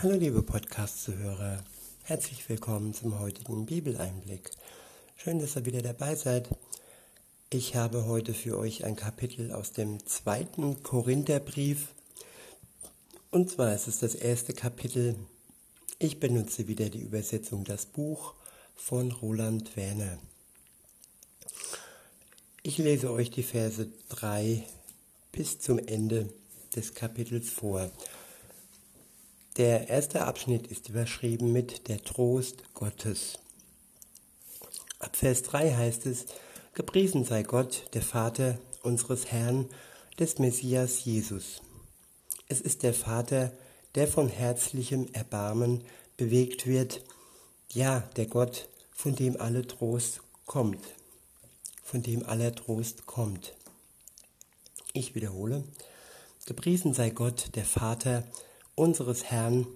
Hallo liebe Podcast-Zuhörer, herzlich willkommen zum heutigen Bibeleinblick. Schön, dass ihr wieder dabei seid. Ich habe heute für euch ein Kapitel aus dem zweiten Korintherbrief. Und zwar ist es das erste Kapitel. Ich benutze wieder die Übersetzung Das Buch von Roland Werner. Ich lese euch die Verse 3 bis zum Ende des Kapitels vor. Der erste Abschnitt ist überschrieben mit der Trost Gottes. Ab Vers 3 heißt es, Gepriesen sei Gott, der Vater unseres Herrn, des Messias Jesus. Es ist der Vater, der von herzlichem Erbarmen bewegt wird, ja, der Gott, von dem alle Trost kommt, von dem aller Trost kommt. Ich wiederhole, gepriesen sei Gott, der Vater unseres Herrn,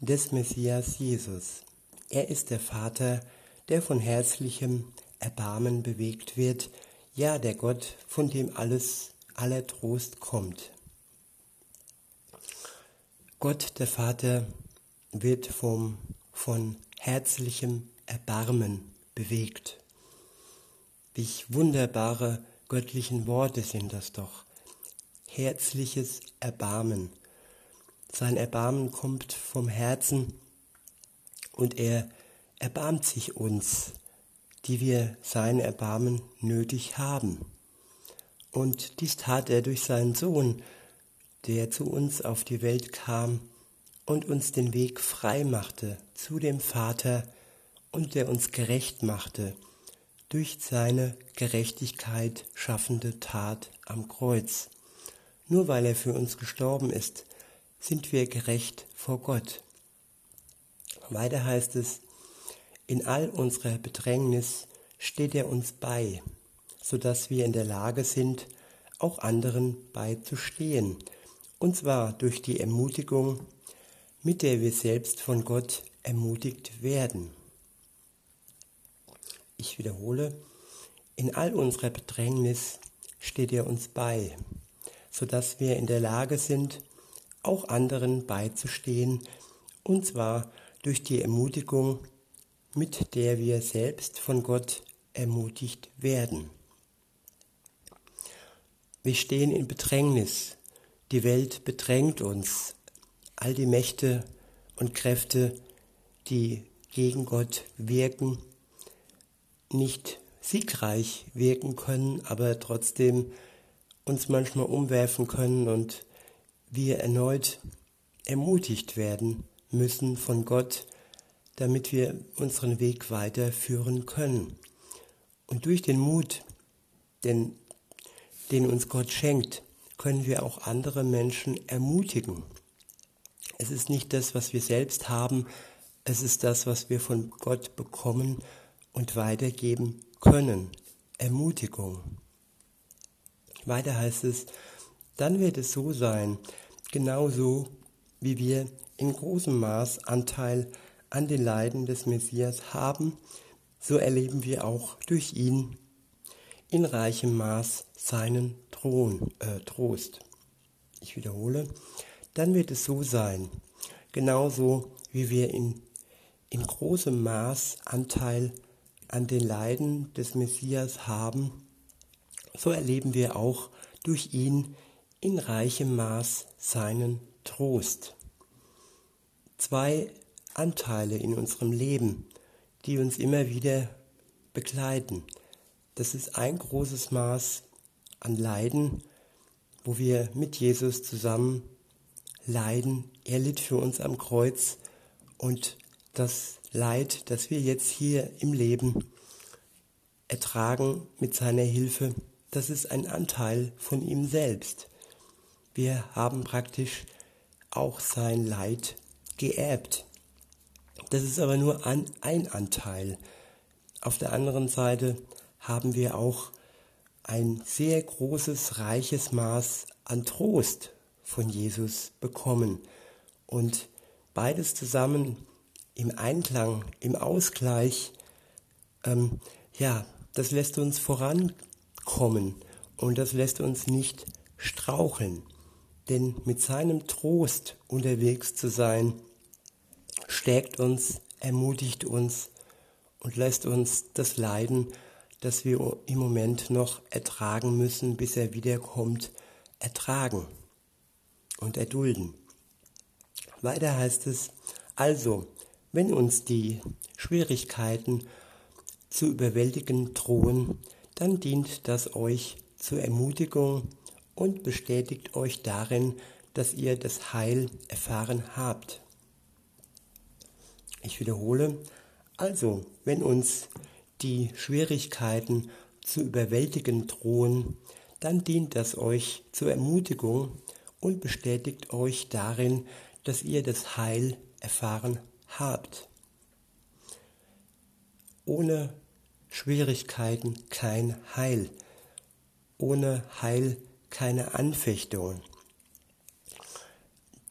des Messias Jesus. Er ist der Vater, der von herzlichem Erbarmen bewegt wird, ja der Gott, von dem alles, aller Trost kommt. Gott, der Vater, wird vom, von herzlichem Erbarmen bewegt. Wie wunderbare göttlichen Worte sind das doch. Herzliches Erbarmen. Sein Erbarmen kommt vom Herzen und er erbarmt sich uns, die wir sein Erbarmen nötig haben. Und dies tat er durch seinen Sohn, der zu uns auf die Welt kam und uns den Weg frei machte zu dem Vater und der uns gerecht machte durch seine Gerechtigkeit schaffende Tat am Kreuz. Nur weil er für uns gestorben ist, sind wir gerecht vor Gott. Weiter heißt es, in all unserer Bedrängnis steht er uns bei, so dass wir in der Lage sind, auch anderen beizustehen, und zwar durch die Ermutigung, mit der wir selbst von Gott ermutigt werden. Ich wiederhole, in all unserer Bedrängnis steht er uns bei, so dass wir in der Lage sind, auch anderen beizustehen, und zwar durch die Ermutigung, mit der wir selbst von Gott ermutigt werden. Wir stehen in Bedrängnis, die Welt bedrängt uns, all die Mächte und Kräfte, die gegen Gott wirken, nicht siegreich wirken können, aber trotzdem uns manchmal umwerfen können und wir erneut ermutigt werden müssen von Gott, damit wir unseren Weg weiterführen können. Und durch den Mut, den, den uns Gott schenkt, können wir auch andere Menschen ermutigen. Es ist nicht das, was wir selbst haben, es ist das, was wir von Gott bekommen und weitergeben können. Ermutigung. Weiter heißt es, dann wird es so sein, genauso wie wir in großem Maß Anteil an den Leiden des Messias haben, so erleben wir auch durch ihn in reichem Maß seinen Thron, äh, Trost. Ich wiederhole, dann wird es so sein, genauso wie wir in, in großem Maß Anteil an den Leiden des Messias haben, so erleben wir auch durch ihn in reichem Maß seinen Trost. Zwei Anteile in unserem Leben, die uns immer wieder begleiten. Das ist ein großes Maß an Leiden, wo wir mit Jesus zusammen leiden. Er litt für uns am Kreuz und das Leid, das wir jetzt hier im Leben ertragen mit seiner Hilfe, das ist ein Anteil von ihm selbst. Wir haben praktisch auch sein Leid geerbt. Das ist aber nur ein, ein Anteil. Auf der anderen Seite haben wir auch ein sehr großes, reiches Maß an Trost von Jesus bekommen. Und beides zusammen im Einklang, im Ausgleich, ähm, ja, das lässt uns vorankommen und das lässt uns nicht straucheln. Denn mit seinem Trost unterwegs zu sein, stärkt uns, ermutigt uns und lässt uns das Leiden, das wir im Moment noch ertragen müssen, bis er wiederkommt, ertragen und erdulden. Weiter heißt es, also, wenn uns die Schwierigkeiten zu überwältigen drohen, dann dient das euch zur Ermutigung und bestätigt euch darin, dass ihr das Heil erfahren habt. Ich wiederhole, also wenn uns die Schwierigkeiten zu überwältigen drohen, dann dient das euch zur Ermutigung und bestätigt euch darin, dass ihr das Heil erfahren habt. Ohne Schwierigkeiten kein Heil. Ohne Heil keine Anfechtungen.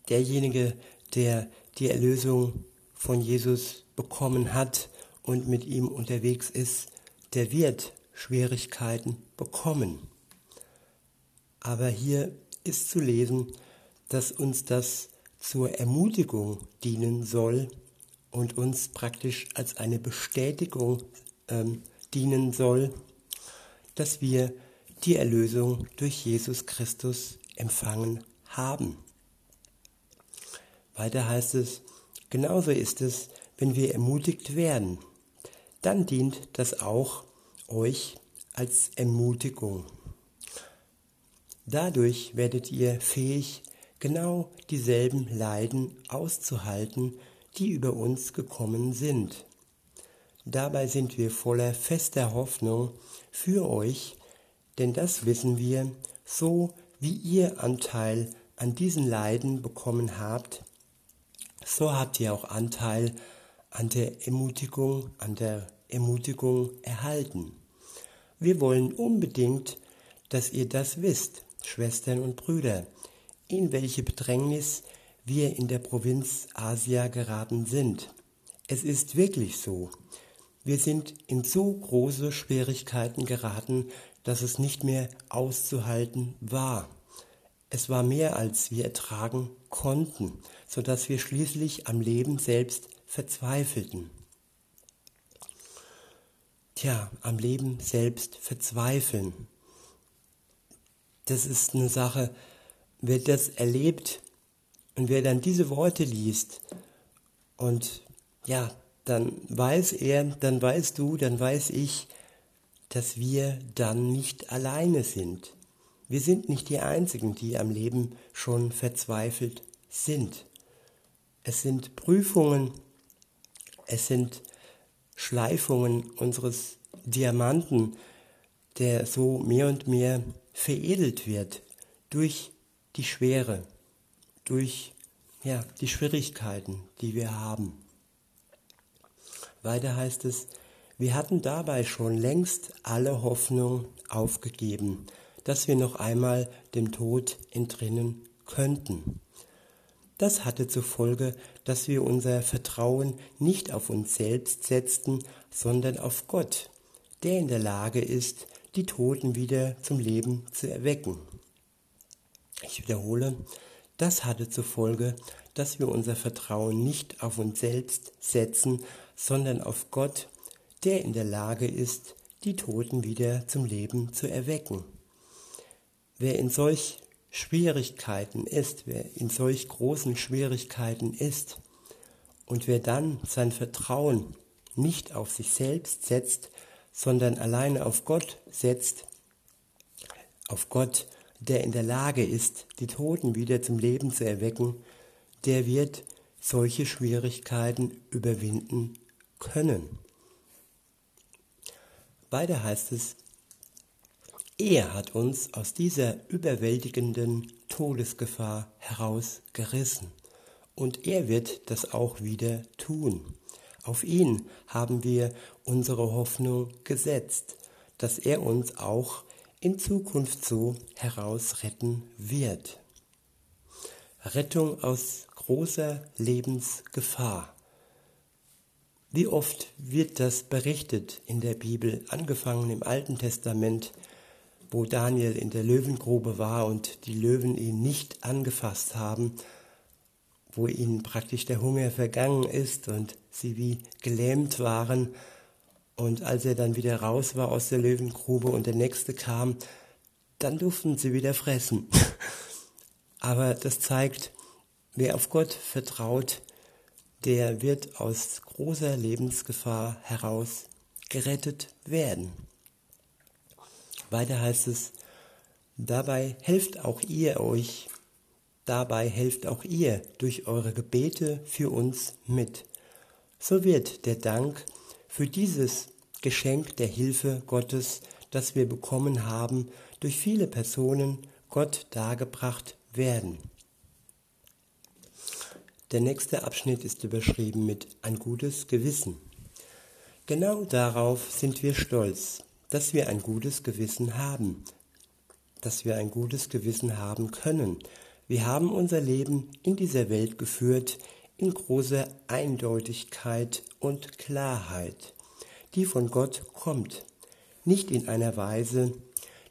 Derjenige, der die Erlösung von Jesus bekommen hat und mit ihm unterwegs ist, der wird Schwierigkeiten bekommen. Aber hier ist zu lesen, dass uns das zur Ermutigung dienen soll und uns praktisch als eine Bestätigung ähm, dienen soll, dass wir die Erlösung durch Jesus Christus empfangen haben. Weiter heißt es, genauso ist es, wenn wir ermutigt werden, dann dient das auch euch als Ermutigung. Dadurch werdet ihr fähig, genau dieselben Leiden auszuhalten, die über uns gekommen sind. Dabei sind wir voller fester Hoffnung für euch, denn das wissen wir, so wie ihr Anteil an diesen Leiden bekommen habt, so habt ihr auch Anteil an der Ermutigung, an der Ermutigung erhalten. Wir wollen unbedingt, dass ihr das wisst, Schwestern und Brüder, in welche Bedrängnis wir in der Provinz Asia geraten sind. Es ist wirklich so. Wir sind in so große Schwierigkeiten geraten, dass es nicht mehr auszuhalten war. Es war mehr, als wir ertragen konnten, so dass wir schließlich am Leben selbst verzweifelten. Tja, am Leben selbst verzweifeln. Das ist eine Sache, wer das erlebt und wer dann diese Worte liest und ja, dann weiß er, dann weißt du, dann weiß ich, dass wir dann nicht alleine sind. Wir sind nicht die Einzigen, die am Leben schon verzweifelt sind. Es sind Prüfungen, es sind Schleifungen unseres Diamanten, der so mehr und mehr veredelt wird durch die Schwere, durch ja, die Schwierigkeiten, die wir haben. Weiter heißt es, wir hatten dabei schon längst alle Hoffnung aufgegeben, dass wir noch einmal dem Tod entrinnen könnten. Das hatte zur Folge, dass wir unser Vertrauen nicht auf uns selbst setzten, sondern auf Gott, der in der Lage ist, die Toten wieder zum Leben zu erwecken. Ich wiederhole, das hatte zur Folge, dass wir unser Vertrauen nicht auf uns selbst setzen, sondern auf Gott, der in der Lage ist, die Toten wieder zum Leben zu erwecken. Wer in solch Schwierigkeiten ist, wer in solch großen Schwierigkeiten ist und wer dann sein Vertrauen nicht auf sich selbst setzt, sondern alleine auf Gott setzt, auf Gott, der in der Lage ist, die Toten wieder zum Leben zu erwecken, der wird solche Schwierigkeiten überwinden können. Weiter heißt es, er hat uns aus dieser überwältigenden Todesgefahr herausgerissen und er wird das auch wieder tun. Auf ihn haben wir unsere Hoffnung gesetzt, dass er uns auch in Zukunft so herausretten wird. Rettung aus großer Lebensgefahr. Wie oft wird das berichtet in der Bibel, angefangen im Alten Testament, wo Daniel in der Löwengrube war und die Löwen ihn nicht angefasst haben, wo ihnen praktisch der Hunger vergangen ist und sie wie gelähmt waren. Und als er dann wieder raus war aus der Löwengrube und der nächste kam, dann durften sie wieder fressen. Aber das zeigt, wer auf Gott vertraut, der wird aus großer Lebensgefahr heraus gerettet werden. Weiter heißt es, dabei helft auch ihr euch, dabei helft auch ihr durch eure Gebete für uns mit. So wird der Dank für dieses Geschenk der Hilfe Gottes, das wir bekommen haben, durch viele Personen Gott dargebracht werden. Der nächste Abschnitt ist überschrieben mit ein gutes Gewissen. Genau darauf sind wir stolz, dass wir ein gutes Gewissen haben, dass wir ein gutes Gewissen haben können. Wir haben unser Leben in dieser Welt geführt in großer Eindeutigkeit und Klarheit, die von Gott kommt, nicht in einer Weise,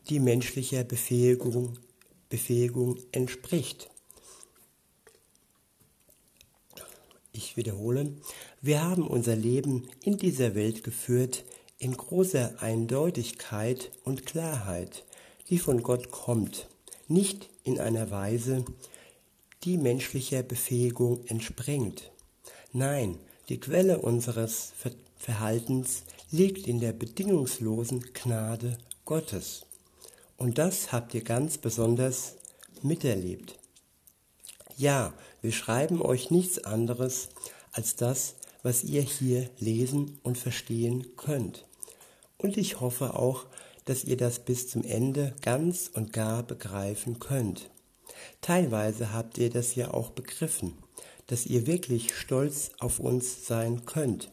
die menschlicher Befähigung, Befähigung entspricht. Ich wiederhole, wir haben unser Leben in dieser Welt geführt in großer Eindeutigkeit und Klarheit, die von Gott kommt, nicht in einer Weise, die menschlicher Befähigung entspringt. Nein, die Quelle unseres Verhaltens liegt in der bedingungslosen Gnade Gottes. Und das habt ihr ganz besonders miterlebt. Ja, wir schreiben euch nichts anderes als das, was ihr hier lesen und verstehen könnt. Und ich hoffe auch, dass ihr das bis zum Ende ganz und gar begreifen könnt. Teilweise habt ihr das ja auch begriffen, dass ihr wirklich stolz auf uns sein könnt.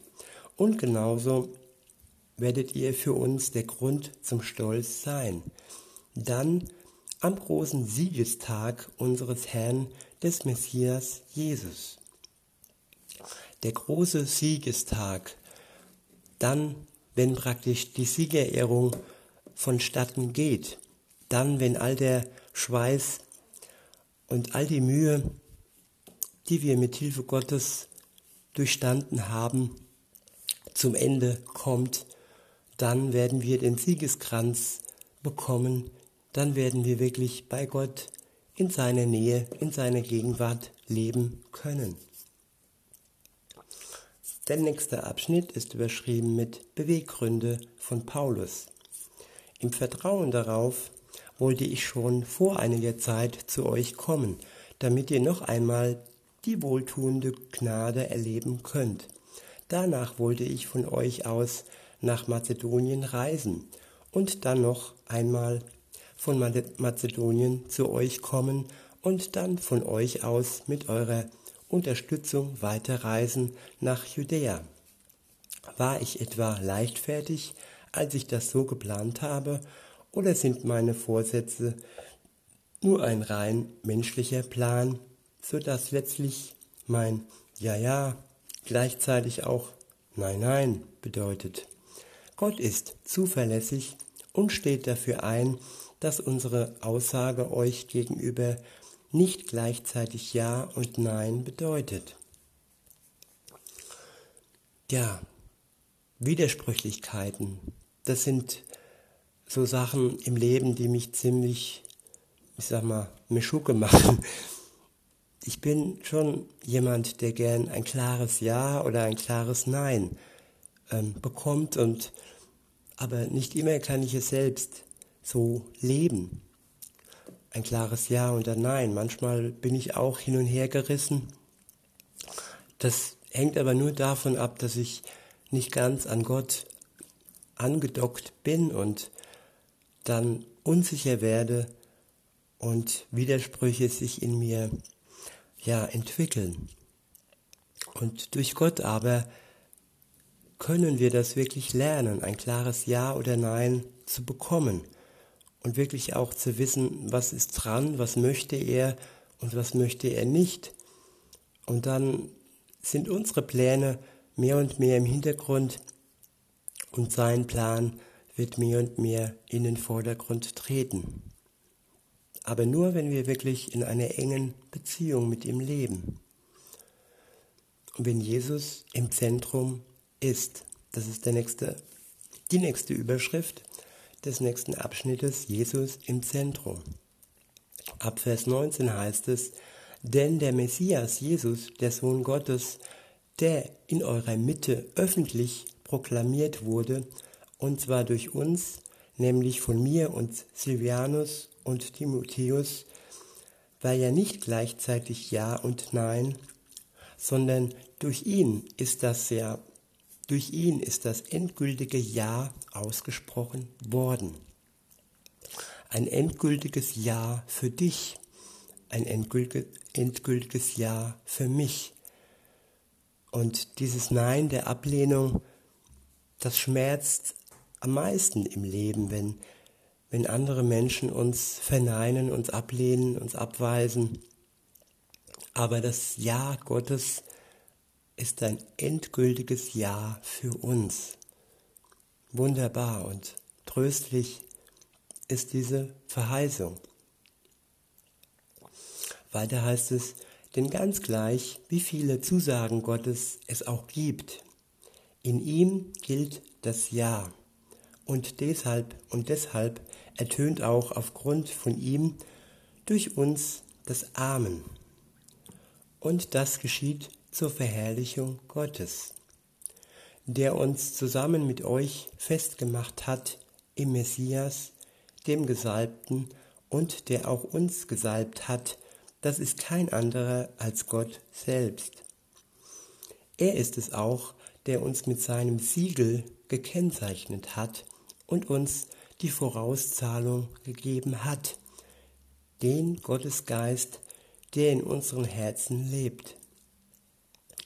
Und genauso werdet ihr für uns der Grund zum Stolz sein. Dann am großen Siegestag unseres Herrn des Messias Jesus. Der große Siegestag, dann, wenn praktisch die Siegerehrung vonstatten geht, dann, wenn all der Schweiß und all die Mühe, die wir mit Hilfe Gottes durchstanden haben, zum Ende kommt, dann werden wir den Siegeskranz bekommen, dann werden wir wirklich bei Gott in seiner Nähe, in seiner Gegenwart leben können. Der nächste Abschnitt ist überschrieben mit Beweggründe von Paulus. Im Vertrauen darauf wollte ich schon vor einiger Zeit zu euch kommen, damit ihr noch einmal die wohltuende Gnade erleben könnt. Danach wollte ich von euch aus nach Mazedonien reisen und dann noch einmal von Mazedonien zu euch kommen und dann von euch aus mit eurer Unterstützung weiterreisen nach Judäa. War ich etwa leichtfertig, als ich das so geplant habe, oder sind meine Vorsätze nur ein rein menschlicher Plan, so dass letztlich mein Ja, ja gleichzeitig auch Nein, nein bedeutet. Gott ist zuverlässig und steht dafür ein, dass unsere Aussage euch gegenüber nicht gleichzeitig Ja und Nein bedeutet. Ja, Widersprüchlichkeiten, das sind so Sachen im Leben, die mich ziemlich, ich sag mal, Mischucke machen. Ich bin schon jemand, der gern ein klares Ja oder ein klares Nein ähm, bekommt und aber nicht immer kann ich es selbst so leben. Ein klares Ja oder Nein. Manchmal bin ich auch hin und her gerissen. Das hängt aber nur davon ab, dass ich nicht ganz an Gott angedockt bin und dann unsicher werde und Widersprüche sich in mir ja entwickeln. Und durch Gott aber können wir das wirklich lernen, ein klares Ja oder Nein zu bekommen und wirklich auch zu wissen, was ist dran, was möchte er und was möchte er nicht. Und dann sind unsere Pläne mehr und mehr im Hintergrund und sein Plan wird mehr und mehr in den Vordergrund treten. Aber nur, wenn wir wirklich in einer engen Beziehung mit ihm leben. wenn Jesus im Zentrum ist. Das ist der nächste, die nächste Überschrift des nächsten Abschnittes, Jesus im Zentrum. Ab Vers 19 heißt es, denn der Messias Jesus, der Sohn Gottes, der in eurer Mitte öffentlich proklamiert wurde, und zwar durch uns, nämlich von mir und Silvianus und Timotheus, war ja nicht gleichzeitig Ja und Nein, sondern durch ihn ist das ja, durch ihn ist das endgültige Ja ausgesprochen worden. Ein endgültiges Ja für dich, ein endgültiges Ja für mich. Und dieses Nein der Ablehnung, das schmerzt am meisten im Leben, wenn, wenn andere Menschen uns verneinen, uns ablehnen, uns abweisen. Aber das Ja Gottes ist ein endgültiges Ja für uns. Wunderbar und tröstlich ist diese Verheißung. Weiter heißt es, denn ganz gleich, wie viele Zusagen Gottes es auch gibt, in ihm gilt das Ja. Und deshalb und deshalb ertönt auch aufgrund von ihm durch uns das Amen. Und das geschieht zur Verherrlichung Gottes, der uns zusammen mit euch festgemacht hat im Messias, dem Gesalbten, und der auch uns gesalbt hat, das ist kein anderer als Gott selbst. Er ist es auch, der uns mit seinem Siegel gekennzeichnet hat und uns die Vorauszahlung gegeben hat, den Gottesgeist, der in unseren Herzen lebt.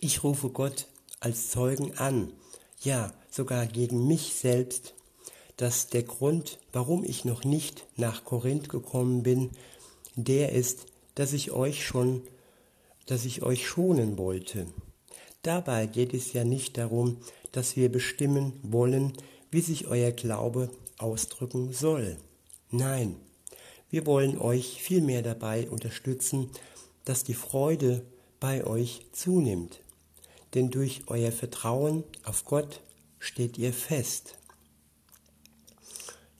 Ich rufe Gott als Zeugen an, ja sogar gegen mich selbst, dass der Grund, warum ich noch nicht nach Korinth gekommen bin, der ist, dass ich euch schon, dass ich euch schonen wollte. Dabei geht es ja nicht darum, dass wir bestimmen wollen, wie sich euer Glaube ausdrücken soll. Nein, wir wollen euch vielmehr dabei unterstützen, dass die Freude bei euch zunimmt. Denn durch euer Vertrauen auf Gott steht ihr fest.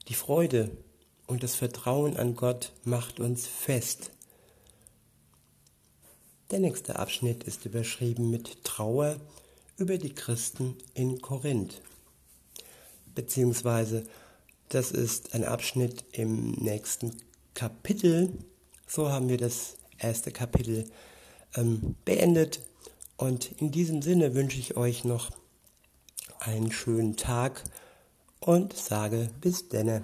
Die Freude und das Vertrauen an Gott macht uns fest. Der nächste Abschnitt ist überschrieben mit Trauer über die Christen in Korinth. Beziehungsweise das ist ein Abschnitt im nächsten Kapitel. So haben wir das erste Kapitel ähm, beendet. Und in diesem Sinne wünsche ich euch noch einen schönen Tag und sage bis denne.